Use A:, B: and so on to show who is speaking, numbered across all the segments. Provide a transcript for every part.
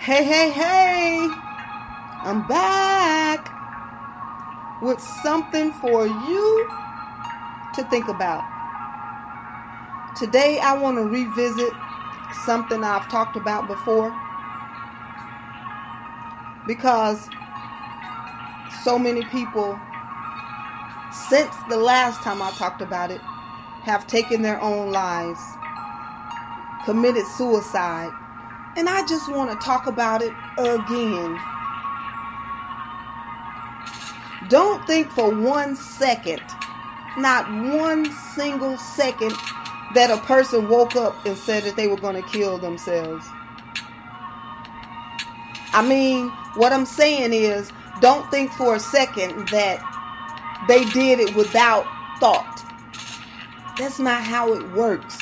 A: Hey, hey, hey! I'm back with something for you to think about. Today, I want to revisit something I've talked about before because so many people, since the last time I talked about it, have taken their own lives, committed suicide, and I just want to talk about it again. Don't think for one second, not one single second, that a person woke up and said that they were going to kill themselves. I mean, what I'm saying is, don't think for a second that they did it without thought. That's not how it works.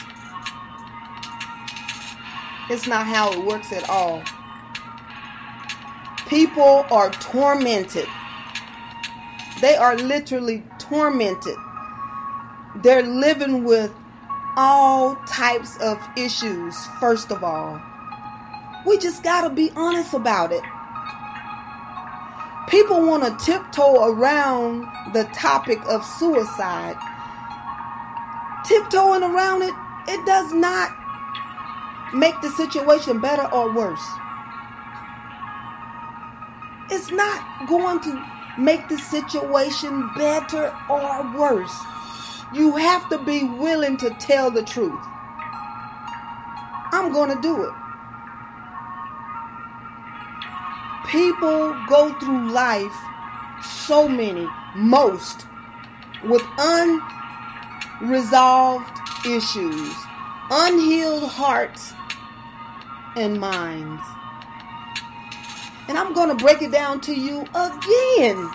A: It's not how it works at all. People are tormented they are literally tormented. They're living with all types of issues, first of all. We just got to be honest about it. People want to tiptoe around the topic of suicide. Tiptoeing around it, it does not make the situation better or worse. It's not going to make the situation better or worse. You have to be willing to tell the truth. I'm going to do it. People go through life, so many, most, with unresolved issues, unhealed hearts and minds. And I'm going to break it down to you again.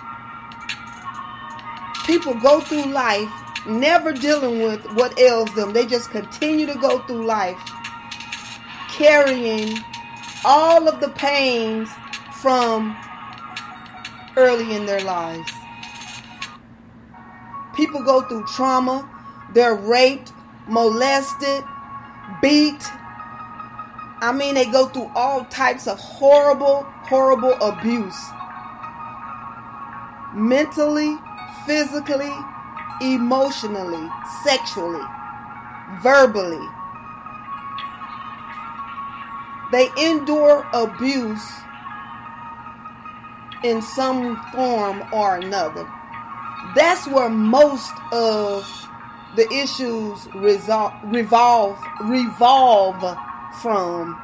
A: People go through life never dealing with what ails them. They just continue to go through life carrying all of the pains from early in their lives. People go through trauma, they're raped, molested, beat, I mean, they go through all types of horrible, horrible abuse. Mentally, physically, emotionally, sexually, verbally. They endure abuse in some form or another. That's where most of the issues resolve, revolve revolve from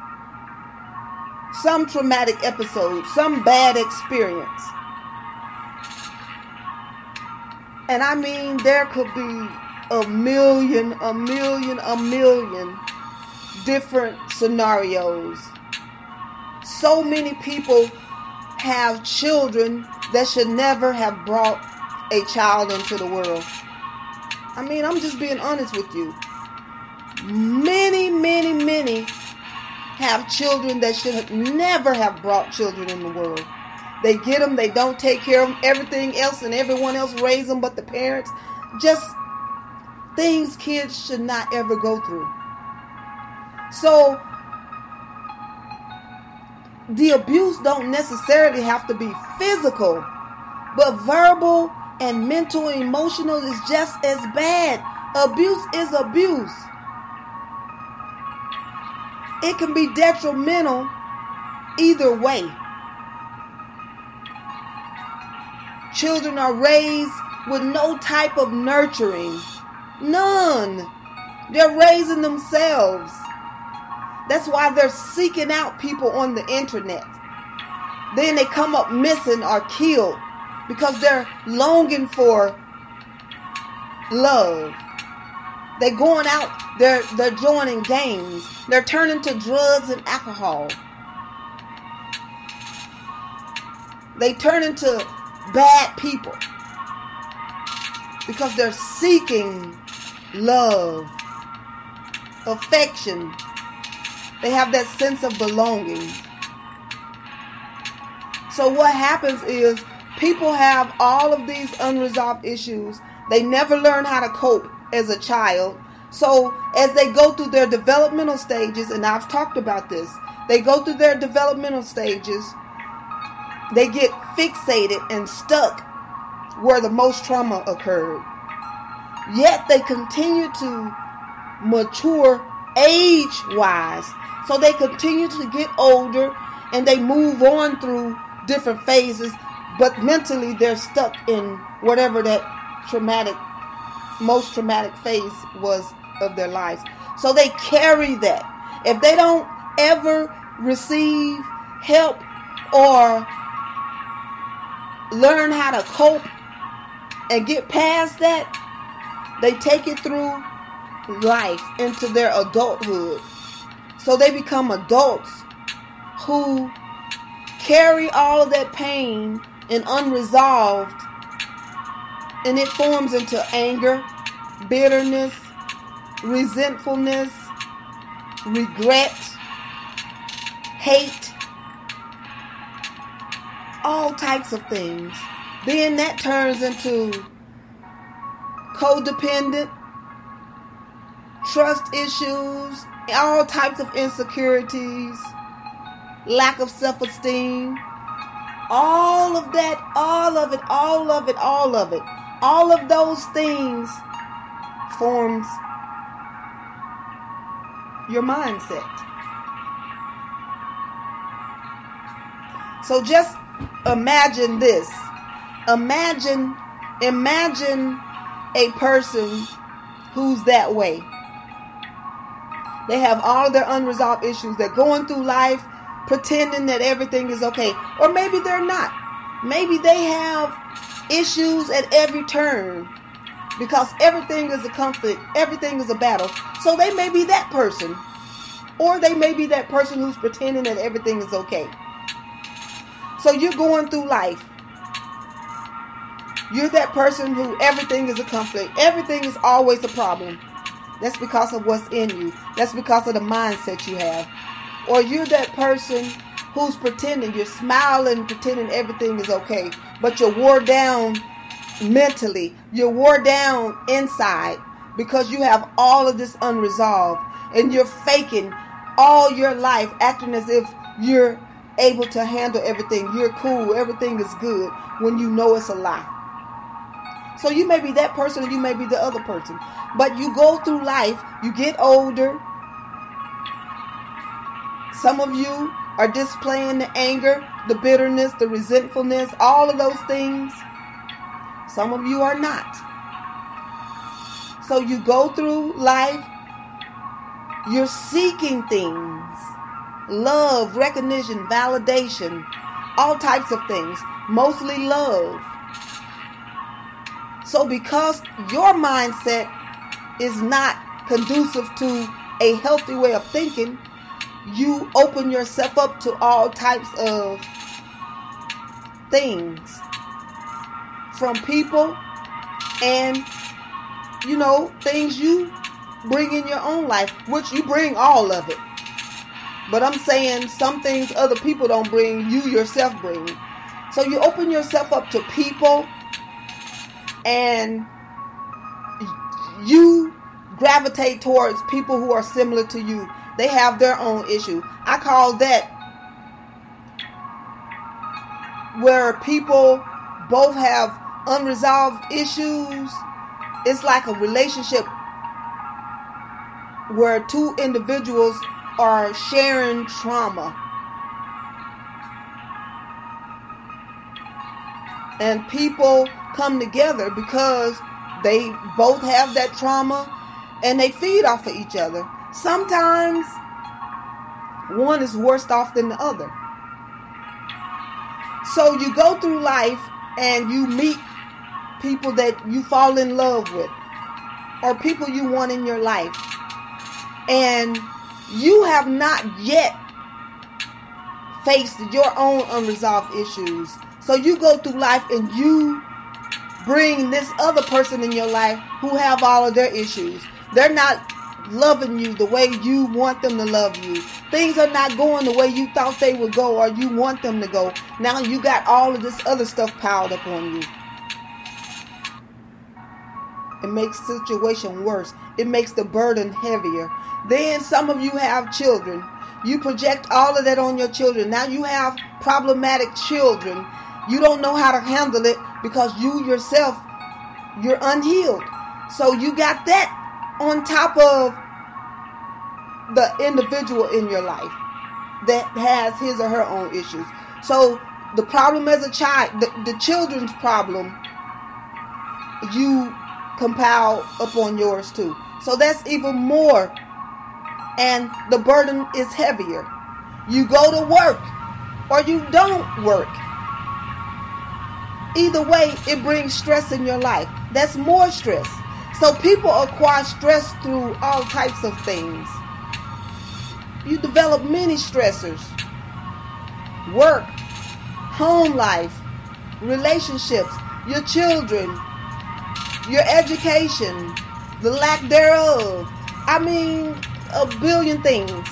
A: some traumatic episode, some bad experience. And I mean, there could be a million, a million, a million different scenarios. So many people have children that should never have brought a child into the world. I mean, I'm just being honest with you. Many, many, many have children that should never have brought children in the world. They get them, they don't take care of them, everything else and everyone else raise them but the parents. Just things kids should not ever go through. So the abuse don't necessarily have to be physical, but verbal and mental emotional is just as bad. Abuse is abuse it can be detrimental either way. Children are raised with no type of nurturing. None. They're raising themselves. That's why they're seeking out people on the internet. Then they come up missing or killed because they're longing for love. They're going out, they're they're joining gangs, they're turning to drugs and alcohol. They turn into bad people because they're seeking love, affection. They have that sense of belonging. So, what happens is people have all of these unresolved issues. They never learn how to cope as a child. So, as they go through their developmental stages, and I've talked about this, they go through their developmental stages, they get fixated and stuck where the most trauma occurred. Yet they continue to mature age wise. So they continue to get older and they move on through different phases, but mentally they're stuck in whatever that traumatic, most traumatic phase was of their lives. So they carry that. If they don't ever receive help or learn how to cope and get past that, they take it through life into their adulthood. So they become adults who carry all of that pain and unresolved, and it forms into anger, bitterness, resentfulness, regret, hate, all types of things. Then that turns into codependent, trust issues, all types of insecurities, lack of self esteem. All of that, all of it, all of it, all of it, all of those things forms your mindset. So just imagine this. Imagine, imagine a person who's that way. They have all their unresolved issues. They're going through life pretending that everything is okay. Or maybe they're not. Maybe they have issues at every turn because everything is a conflict, everything is a battle. So they may be that person. Or they may be that person who's pretending that everything is okay. So you're going through life. You're that person who everything is a conflict. Everything is always a problem. That's because of what's in you. That's because of the mindset you have. Or you're that person who's pretending, you're smiling, pretending everything is okay, but you're wore down mentally. You're wore down inside because you have all of this unresolved and you're faking all your life acting as if you're able to handle everything. You're cool. Everything is good when you know it's a lie. So you may be that person or you may be the other person. But you go through life, you get older. Some of you are displaying the anger, the bitterness, the resentfulness, all of those things. Some of you are not. So you go through life, you're seeking things love, recognition, validation, all types of things, mostly love. So, because your mindset is not conducive to a healthy way of thinking, you open yourself up to all types of things from people and, you know, things you bring in your own life, which you bring all of it. But I'm saying some things other people don't bring, you yourself bring. So you open yourself up to people and you gravitate towards people who are similar to you. They have their own issue. I call that where people both have unresolved issues. It's like a relationship where two individuals are sharing trauma. And people come together because they both have that trauma and they feed off of each other. Sometimes one is worse off than the other. So you go through life and you meet people that you fall in love with. or people you want in your life, and you have not yet faced your own unresolved issues. So you go through life and you bring this other person in your life who have all of their issues. They're not loving you the way you want them to love you. Things are not going the way you thought they would go or you want them to go. Now you got all of this other stuff piled up on you. It makes situation worse. It makes the burden heavier. Then some of you have children. You project all of that on your children. Now you have problematic children. You don't know how to handle it because you yourself, you're unhealed. So you got that on top of the individual in your life that has his or her own issues. So the problem as a child, the, the children's problem, you compile upon yours too. So that's even more. And the burden is heavier. You go to work or you don't work. Either way, it brings stress in your life. That's more stress. So people acquire stress through all types of things. You develop many stressors work, home life, relationships, your children, your education, the lack thereof. I mean, a billion things.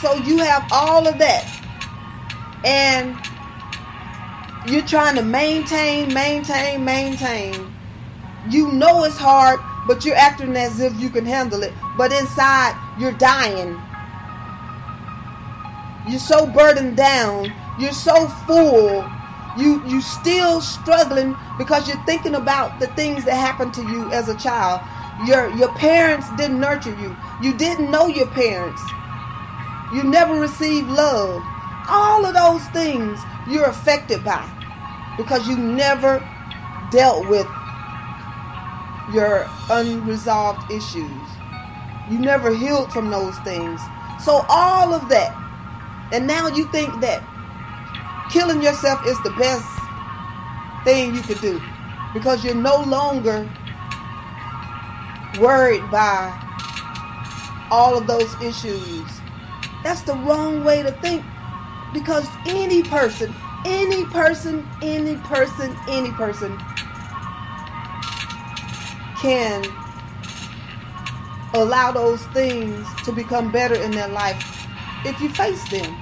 A: So you have all of that. And you're trying to maintain, maintain, maintain. You know it's hard, but you're acting as if you can handle it. But inside, you're dying. You're so burdened down. You're so full. You you still struggling because you're thinking about the things that happened to you as a child. Your your parents didn't nurture you. You didn't know your parents. You never received love. All of those things you're affected by because you never dealt with your unresolved issues. You never healed from those things. So all of that. And now you think that killing yourself is the best thing you could do because you're no longer worried by all of those issues. That's the wrong way to think because any person, any person, any person, any person can allow those things to become better in their life if you face them.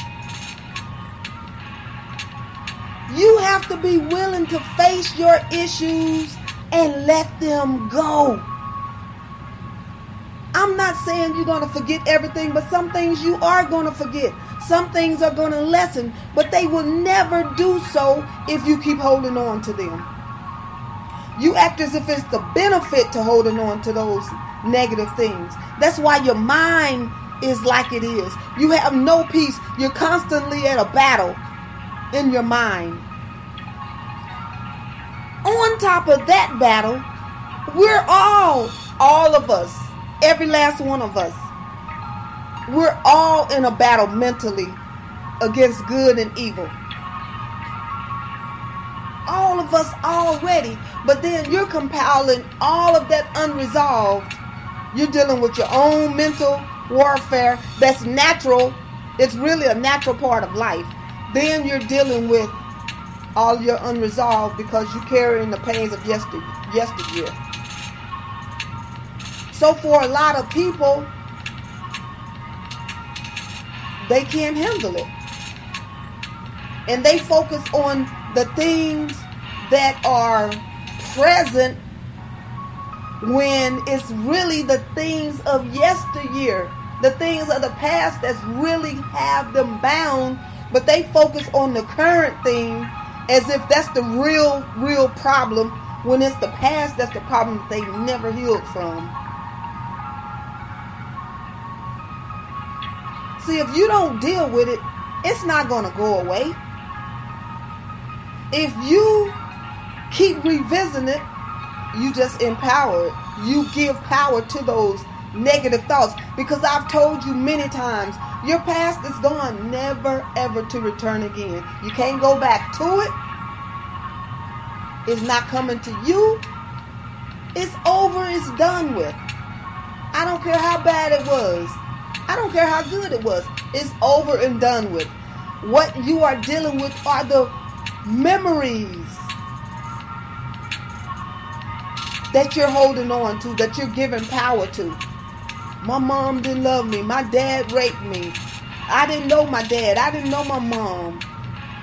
A: You have to be willing to face your issues and let them go. I'm not saying you're going to forget everything, but some things you are going to forget. Some things are going to lessen, but they will never do so if you keep holding on to them. You act as if it's the benefit to holding on to those negative things. That's why your mind is like it is. You have no peace. You're constantly at a battle in your mind. On top of that battle, we're all, all of us, every last one of us, we're all in a battle mentally against good and evil. All of us already, but then you're compiling all of that unresolved. You're dealing with your own mental warfare that's natural. It's really a natural part of life then you're dealing with all your unresolved because you're carrying the pains of yester, yesteryear. So for a lot of people, they can't handle it. And they focus on the things that are present when it's really the things of yesteryear, the things of the past that's really have them bound but they focus on the current thing as if that's the real, real problem when it's the past that's the problem that they never healed from. See, if you don't deal with it, it's not going to go away. If you keep revisiting it, you just empower it. You give power to those negative thoughts because I've told you many times your past is gone, never ever to return again. You can't go back to it. It's not coming to you. It's over, it's done with. I don't care how bad it was. I don't care how good it was. It's over and done with. What you are dealing with are the memories that you're holding on to, that you're giving power to. My mom didn't love me. My dad raped me. I didn't know my dad. I didn't know my mom.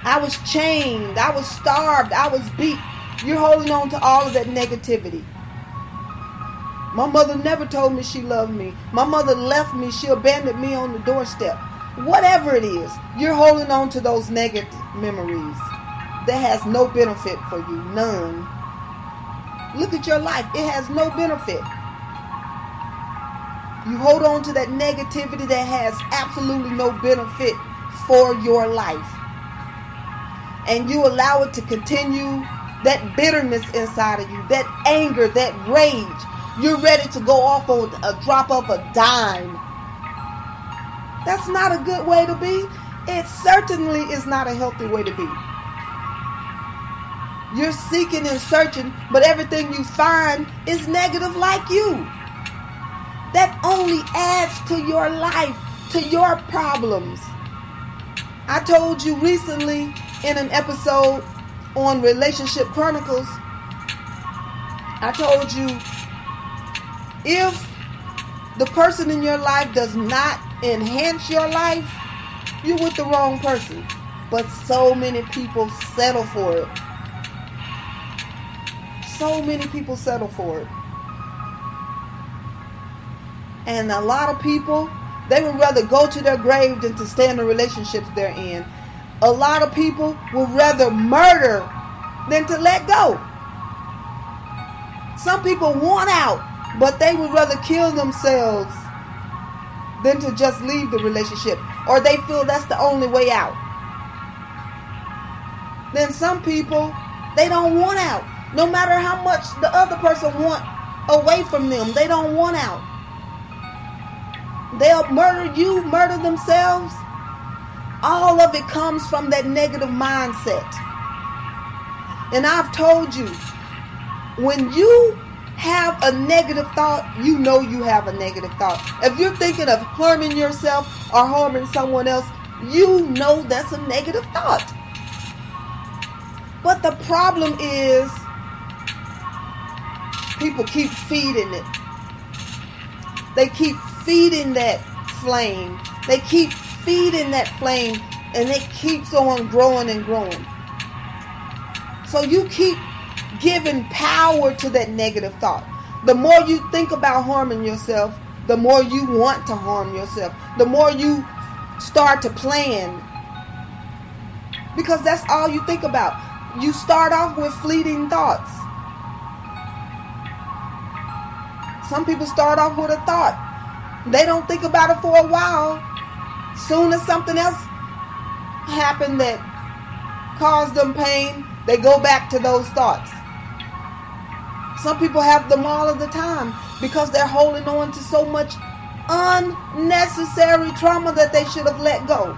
A: I was chained. I was starved. I was beat. You're holding on to all of that negativity. My mother never told me she loved me. My mother left me. She abandoned me on the doorstep. Whatever it is, you're holding on to those negative memories that has no benefit for you. None. Look at your life. It has no benefit. You hold on to that negativity that has absolutely no benefit for your life. And you allow it to continue that bitterness inside of you, that anger, that rage you're ready to go off on a drop of a dime. That's not a good way to be. It certainly is not a healthy way to be. You're seeking and searching, but everything you find is negative like you. That only adds to your life, to your problems. I told you recently in an episode on Relationship Chronicles, I told you if the person in your life does not enhance your life, you're with the wrong person. But so many people settle for it. So many people settle for it. And a lot of people, they would rather go to their grave than to stay in the relationships they're in. A lot of people would rather murder than to let go. Some people want out but they would rather kill themselves than to just leave the relationship. Or they feel that's the only way out. Then some people, they don't want out. No matter how much the other person want away from them, they don't want out. They'll murder you, murder themselves. All of it comes from that negative mindset. And I've told you, when you have a negative thought, you know you have a negative thought. If you're thinking of harming yourself or harming someone else, you know that's a negative thought. But the problem is people keep feeding it. They keep feeding that flame. They keep feeding that flame and it keeps on growing and growing. So you keep giving power to that negative thought. The more you think about harming yourself, the more you want to harm yourself. The more you start to plan. Because that's all you think about. You start off with fleeting thoughts. Some people start off with a thought. They don't think about it for a while. Soon as something else happened that caused them pain, they go back to those thoughts. Some people have them all of the time because they're holding on to so much unnecessary trauma that they should have let go.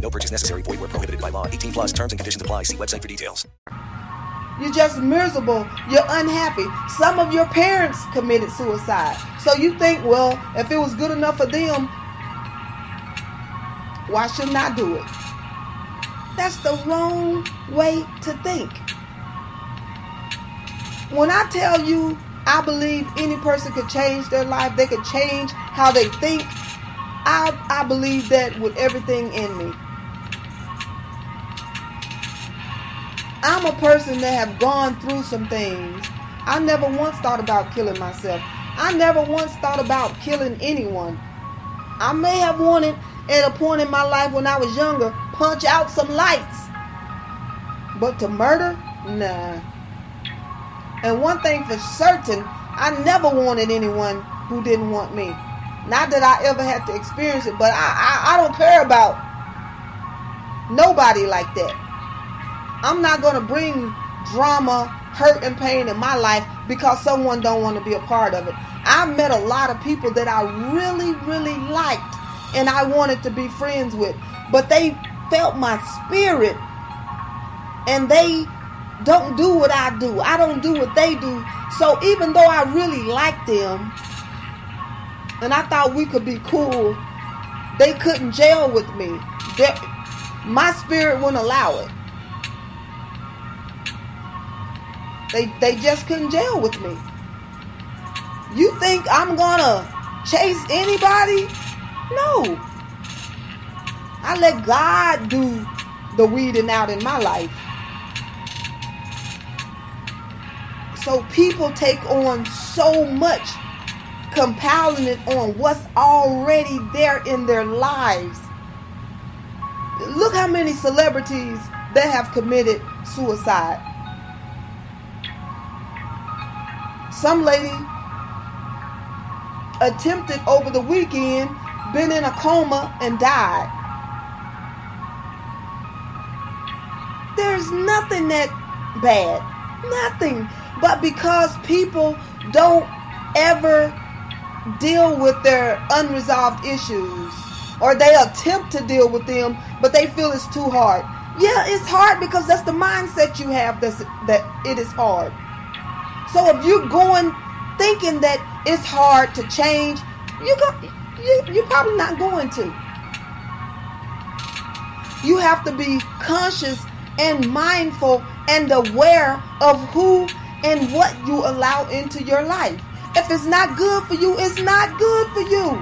B: No purchase necessary. Void were prohibited by law. 18 plus terms and conditions apply. See website for details.
A: You're just miserable. You're unhappy. Some of your parents committed suicide. So you think, well, if it was good enough for them, why shouldn't I do it? That's the wrong way to think. When I tell you I believe any person could change their life. They could change how they think. I, I believe that with everything in me. I'm a person that have gone through some things. I never once thought about killing myself. I never once thought about killing anyone. I may have wanted at a point in my life when I was younger punch out some lights. But to murder? Nah. And one thing for certain, I never wanted anyone who didn't want me. Not that I ever had to experience it, but I, I, I don't care about nobody like that. I'm not to bring drama, hurt, and pain in my life because someone don't want to be a part of it. I met a lot of people that I really, really liked and I wanted to be friends with, but they felt my spirit and they don't do what I do. I don't do what they do. So even though I really liked them and I thought we could be cool, they couldn't jail with me. They're, my spirit wouldn't allow it. They they just couldn't jail with me. You think I'm gonna chase anybody? No. I let God do the weeding out in my life. So people take on so much, compiling it on what's already there in their lives. Look how many celebrities that have committed suicide. Some lady attempted over the weekend, been in a coma, and died. There's nothing that bad. Nothing. But because people don't ever deal with their unresolved issues, or they attempt to deal with them, but they feel it's too hard. Yeah, it's hard because that's the mindset you have that's, that it is hard. So if you're going thinking that it's hard to change, you go, you, you're probably not going to. You have to be conscious and mindful and aware of who and what you allow into your life. If it's not good for you, it's not good for you.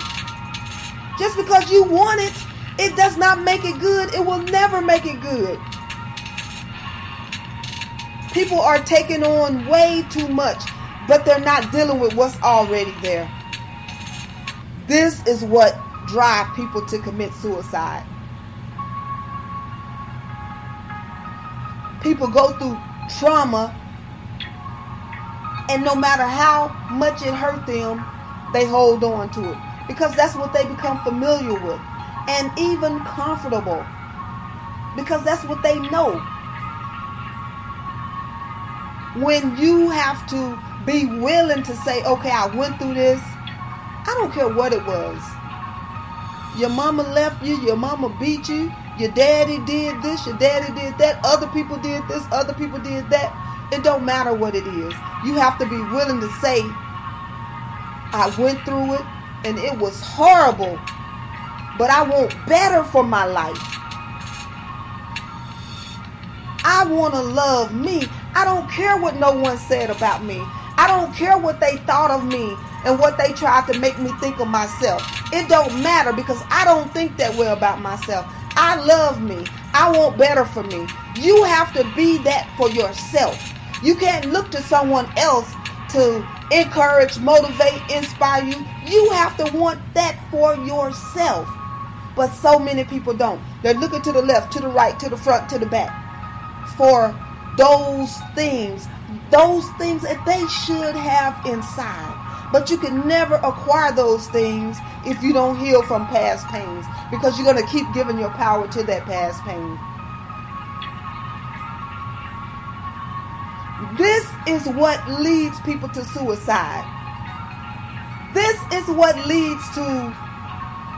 A: Just because you want it, it does not make it good. It will never make it good. People are taking on way too much, but they're not dealing with what's already there. This is what drive people to commit suicide. People go through trauma and no matter how much it hurt them, they hold on to it because that's what they become familiar with and even comfortable because that's what they know. When you have to be willing to say, okay, I went through this, I don't care what it was. Your mama left you, your mama beat you, your daddy did this, your daddy did that, other people did this, other people did that. It don't matter what it is. You have to be willing to say, I went through it and it was horrible, but I want better for my life. I want to love me. I don't care what no one said about me. I don't care what they thought of me and what they tried to make me think of myself. It don't matter because I don't think that way about myself. I love me. I want better for me. You have to be that for yourself. You can't look to someone else to encourage, motivate, inspire you. You have to want that for yourself. But so many people don't. They're looking to the left, to the right, to the front, to the back for those things, those things that they should have inside. But you can never acquire those things if you don't heal from past pains because you're going to keep giving your power to that past pain. This is what leads people to suicide. This is what leads to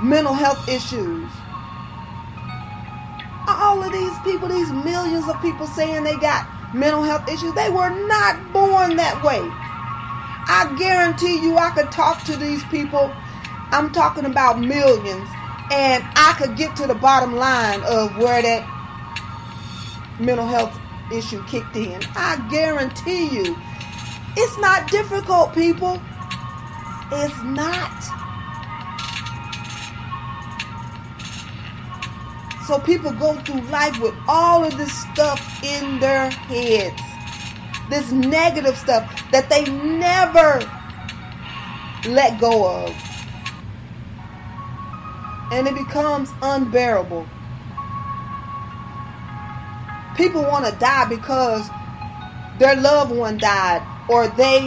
A: mental health issues. All of these people, these millions of people saying they got mental health issues, they were not born that way. I guarantee you, I could talk to these people. I'm talking about millions, and I could get to the bottom line of where that mental health issue kicked in. I guarantee you, It's not difficult, people. It's not. So people go through life with all of this stuff in their heads. This negative stuff that they never let go of. And it becomes unbearable. People want to die because their loved one died or they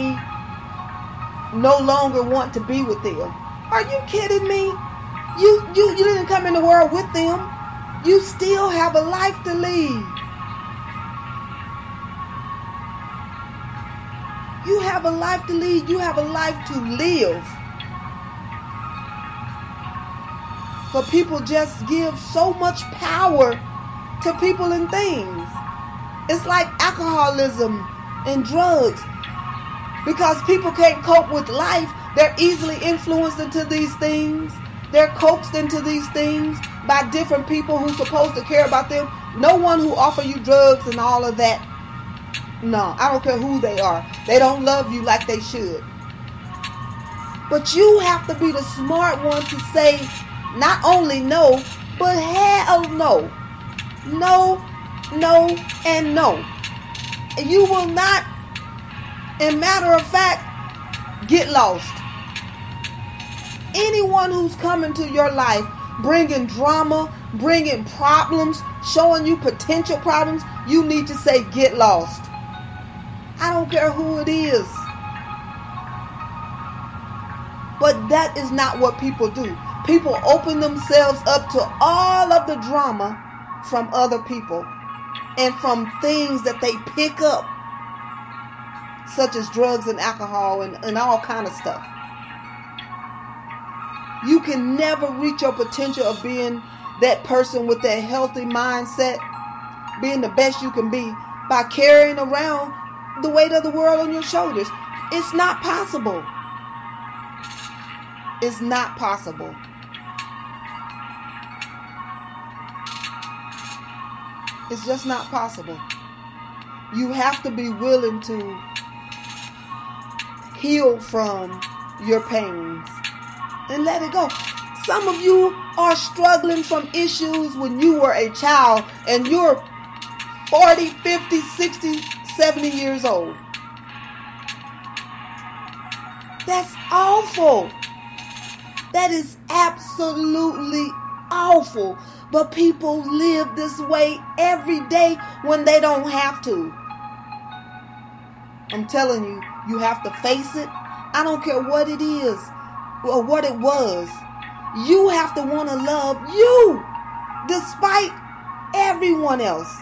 A: no longer want to be with them. Are you kidding me? You you you didn't come in the world with them. You still have a life to lead. You have a life to lead. You have a life to live. But people just give so much power to people and things. It's like alcoholism and drugs. Because people can't cope with life, they're easily influenced into these things. They're coaxed into these things by different people who's supposed to care about them. No one who offer you drugs and all of that. No, I don't care who they are. They don't love you like they should. But you have to be the smart one to say not only no, but hell no. No, no, and no. You will not, in matter of fact, get lost. Anyone who's coming to your life bringing drama, bringing problems, showing you potential problems, you need to say, get lost. I don't care who it is. But that is not what people do. People open themselves up to all of the drama from other people and from things that they pick up, such as drugs and alcohol and, and all kind of stuff. You can never reach your potential of being that person with that healthy mindset, being the best you can be by carrying around the weight of the world on your shoulders. It's not possible. It's not possible. It's just not possible. You have to be willing to heal from your pains and let it go. Some of you are struggling from issues when you were a child and you're 40, 50, 60, 70 years old. That's awful. That is absolutely awful. But people live this way every day when they don't have to. I'm telling you, you have to face it. I don't care what it is or what it was. You have to want to love you despite everyone else.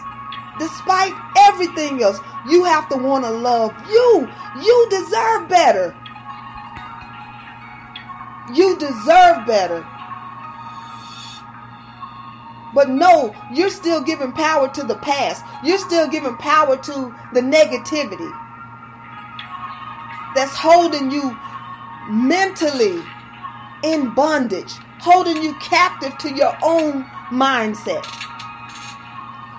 A: Despite everything else, you have to want to love you. You deserve better. You deserve better. But no, you're still giving power to the past. You're still giving power to the negativity that's holding you mentally in bondage, holding you captive to your own mindset.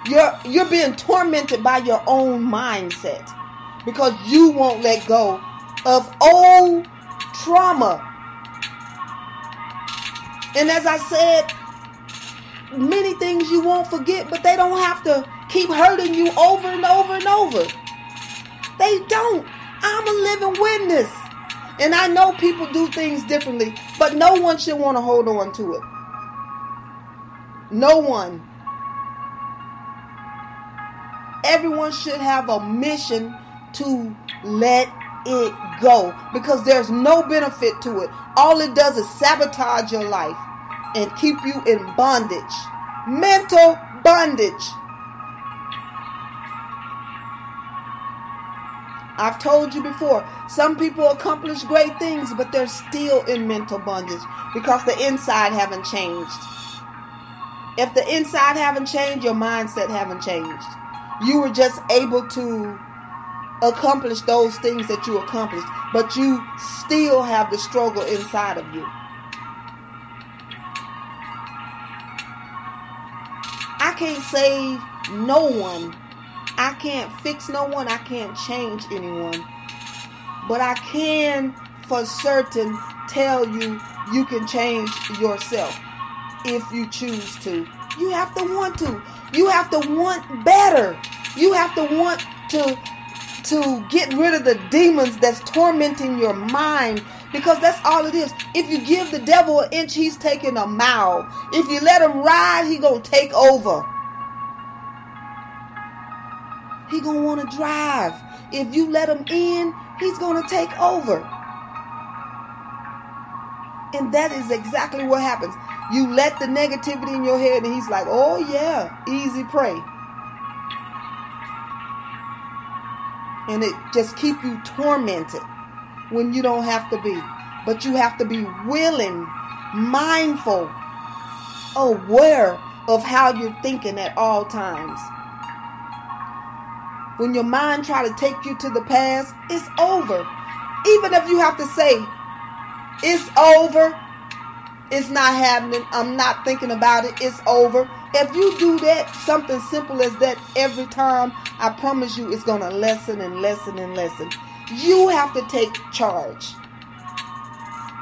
A: You're you're being tormented by your own mindset because you won't let go of old trauma. And as I said, many things you won't forget, but they don't have to keep hurting you over and over and over. They don't. I'm a living witness. And I know people do things differently, but no one should want to hold on to it. No one. Everyone should have a mission to let it go because there's no benefit to it. All it does is sabotage your life and keep you in bondage. Mental bondage. I've told you before, some people accomplish great things, but they're still in mental bondage because the inside haven't changed. If the inside haven't changed, your mindset haven't changed. You were just able to accomplish those things that you accomplished, but you still have the struggle inside of you. I can't save no one I can't fix no one. I can't change anyone. But I can for certain tell you you can change yourself if you choose to. You have to want to. You have to want better. You have to want to to get rid of the demons that's tormenting your mind because that's all it is. If you give the devil an inch, he's taking a mile. If you let him ride, he gonna take over. He gonna want to drive. If you let him in, he's gonna take over. And that is exactly what happens. You let the negativity in your head, and he's like, "Oh yeah, easy prey." and it just keep you tormented when you don't have to be but you have to be willing mindful aware of how you're thinking at all times when your mind try to take you to the past it's over even if you have to say it's over it's not happening i'm not thinking about it it's over if you do that, something simple as that every time, I promise you it's going to lessen and lessen and lessen. You have to take charge.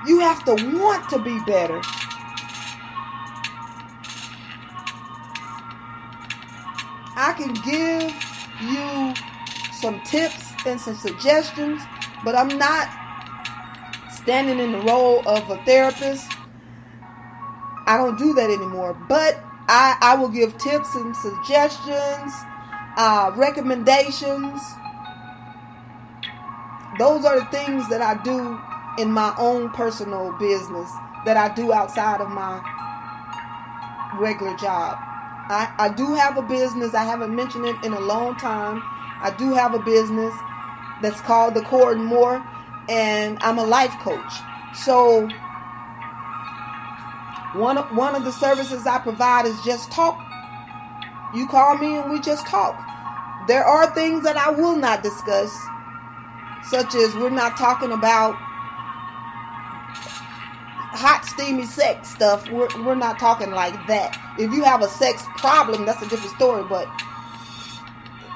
A: You have to want to be better. I can give you some tips and some suggestions, but I'm not standing in the role of a therapist. I don't do that anymore. But I, I will give tips and suggestions, uh, recommendations. Those are the things that I do in my own personal business that I do outside of my regular job. I, I do have a business. I haven't mentioned it in a long time. I do have a business that's called The Core and More, and I'm a life coach. So one of, one of the services I provide is just talk. You call me and we just talk. There are things that I will not discuss, such as we're not talking about hot, steamy sex stuff. We're, we're not talking like that. If you have a sex problem, that's a different story, but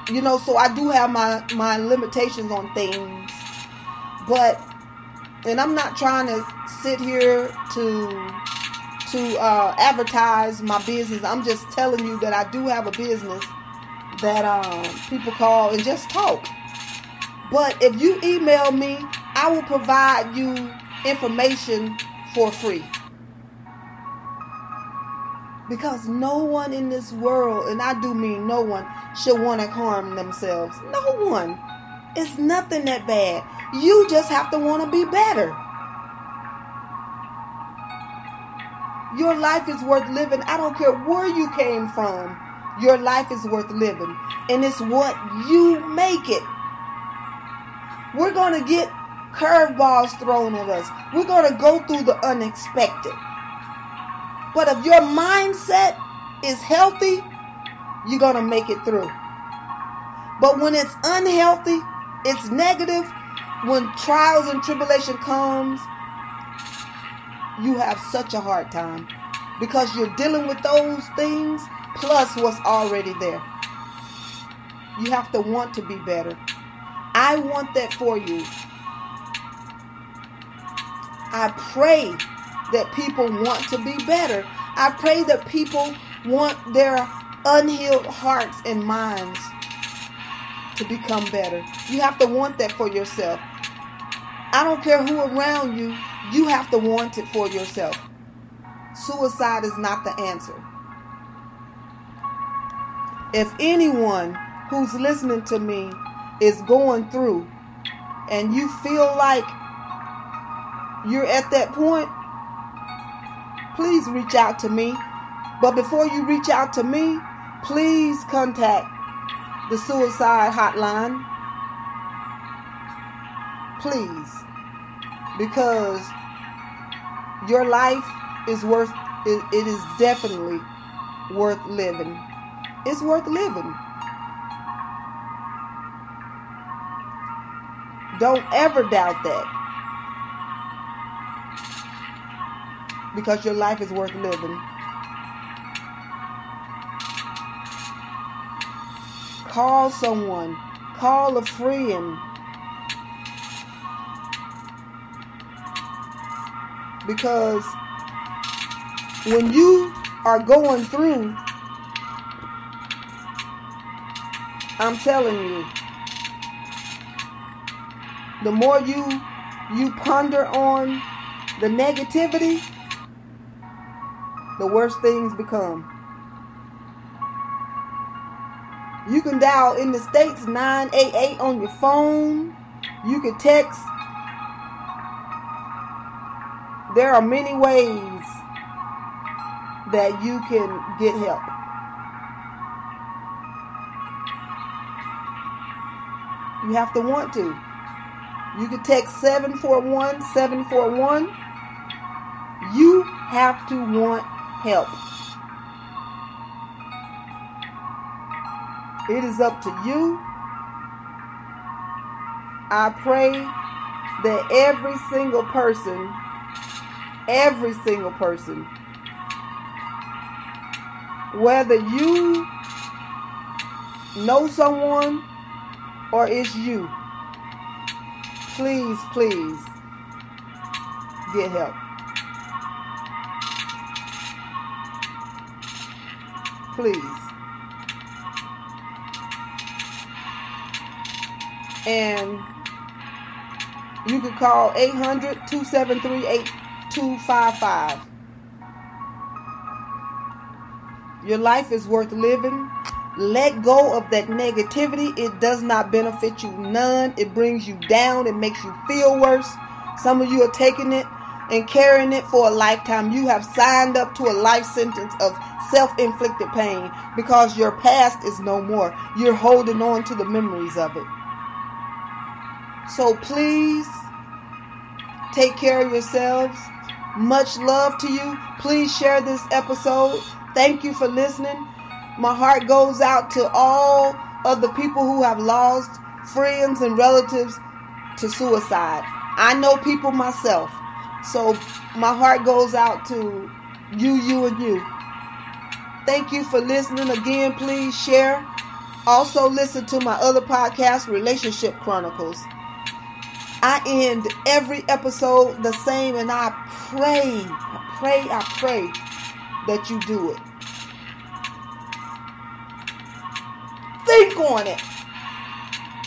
A: you know, so I do have my, my limitations on things. But, and I'm not trying to sit here to to uh, advertise my business. I'm just telling you that I do have a business that um, people call and just talk. But if you email me, I will provide you information for free. Because no one in this world, and I do mean no one, should want to harm themselves. No one. It's nothing that bad. You just have to want to be better. Your life is worth living. I don't care where you came from. Your life is worth living. And it's what you make it. We're going to get curveballs thrown at us. We're going to go through the unexpected. But if your mindset is healthy, you're going to make it through. But when it's unhealthy, it's negative, when trials and tribulation comes, you have such a hard time because you're dealing with those things plus what's already there. You have to want to be better. I want that for you. I pray that people want to be better. I pray that people want their unhealed hearts and minds to become better. You have to want that for yourself. I don't care who around you you have to want it for yourself. Suicide is not the answer. If anyone who's listening to me is going through and you feel like you're at that point, please reach out to me. But before you reach out to me, please contact the suicide hotline. Please because your life is worth it, it is definitely worth living it's worth living don't ever doubt that because your life is worth living. Call someone, call a friend. Because when you are going through, I'm telling you, the more you you ponder on the negativity, the worse things become. You can dial in the States 988 on your phone. You can text. There are many ways that you can get help. You have to want to. You can text 741 741. You have to want help. It is up to you. I pray that every single person, every single person, whether you know someone or it's you, please, please get help. Please. And you can call 800 273 8255. Your life is worth living. Let go of that negativity. It does not benefit you none. It brings you down. It makes you feel worse. Some of you are taking it and carrying it for a lifetime. You have signed up to a life sentence of self inflicted pain because your past is no more. You're holding on to the memories of it. So please take care of yourselves. Much love to you. Please share this episode. Thank you for listening. My heart goes out to all of the people who have lost friends and relatives to suicide. I know people myself. So my heart goes out to you, you, and you. Thank you for listening again. Please share. Also, listen to my other podcast, Relationship Chronicles. I end every episode the same, and I pray, I pray, I pray that you do it. Think on it.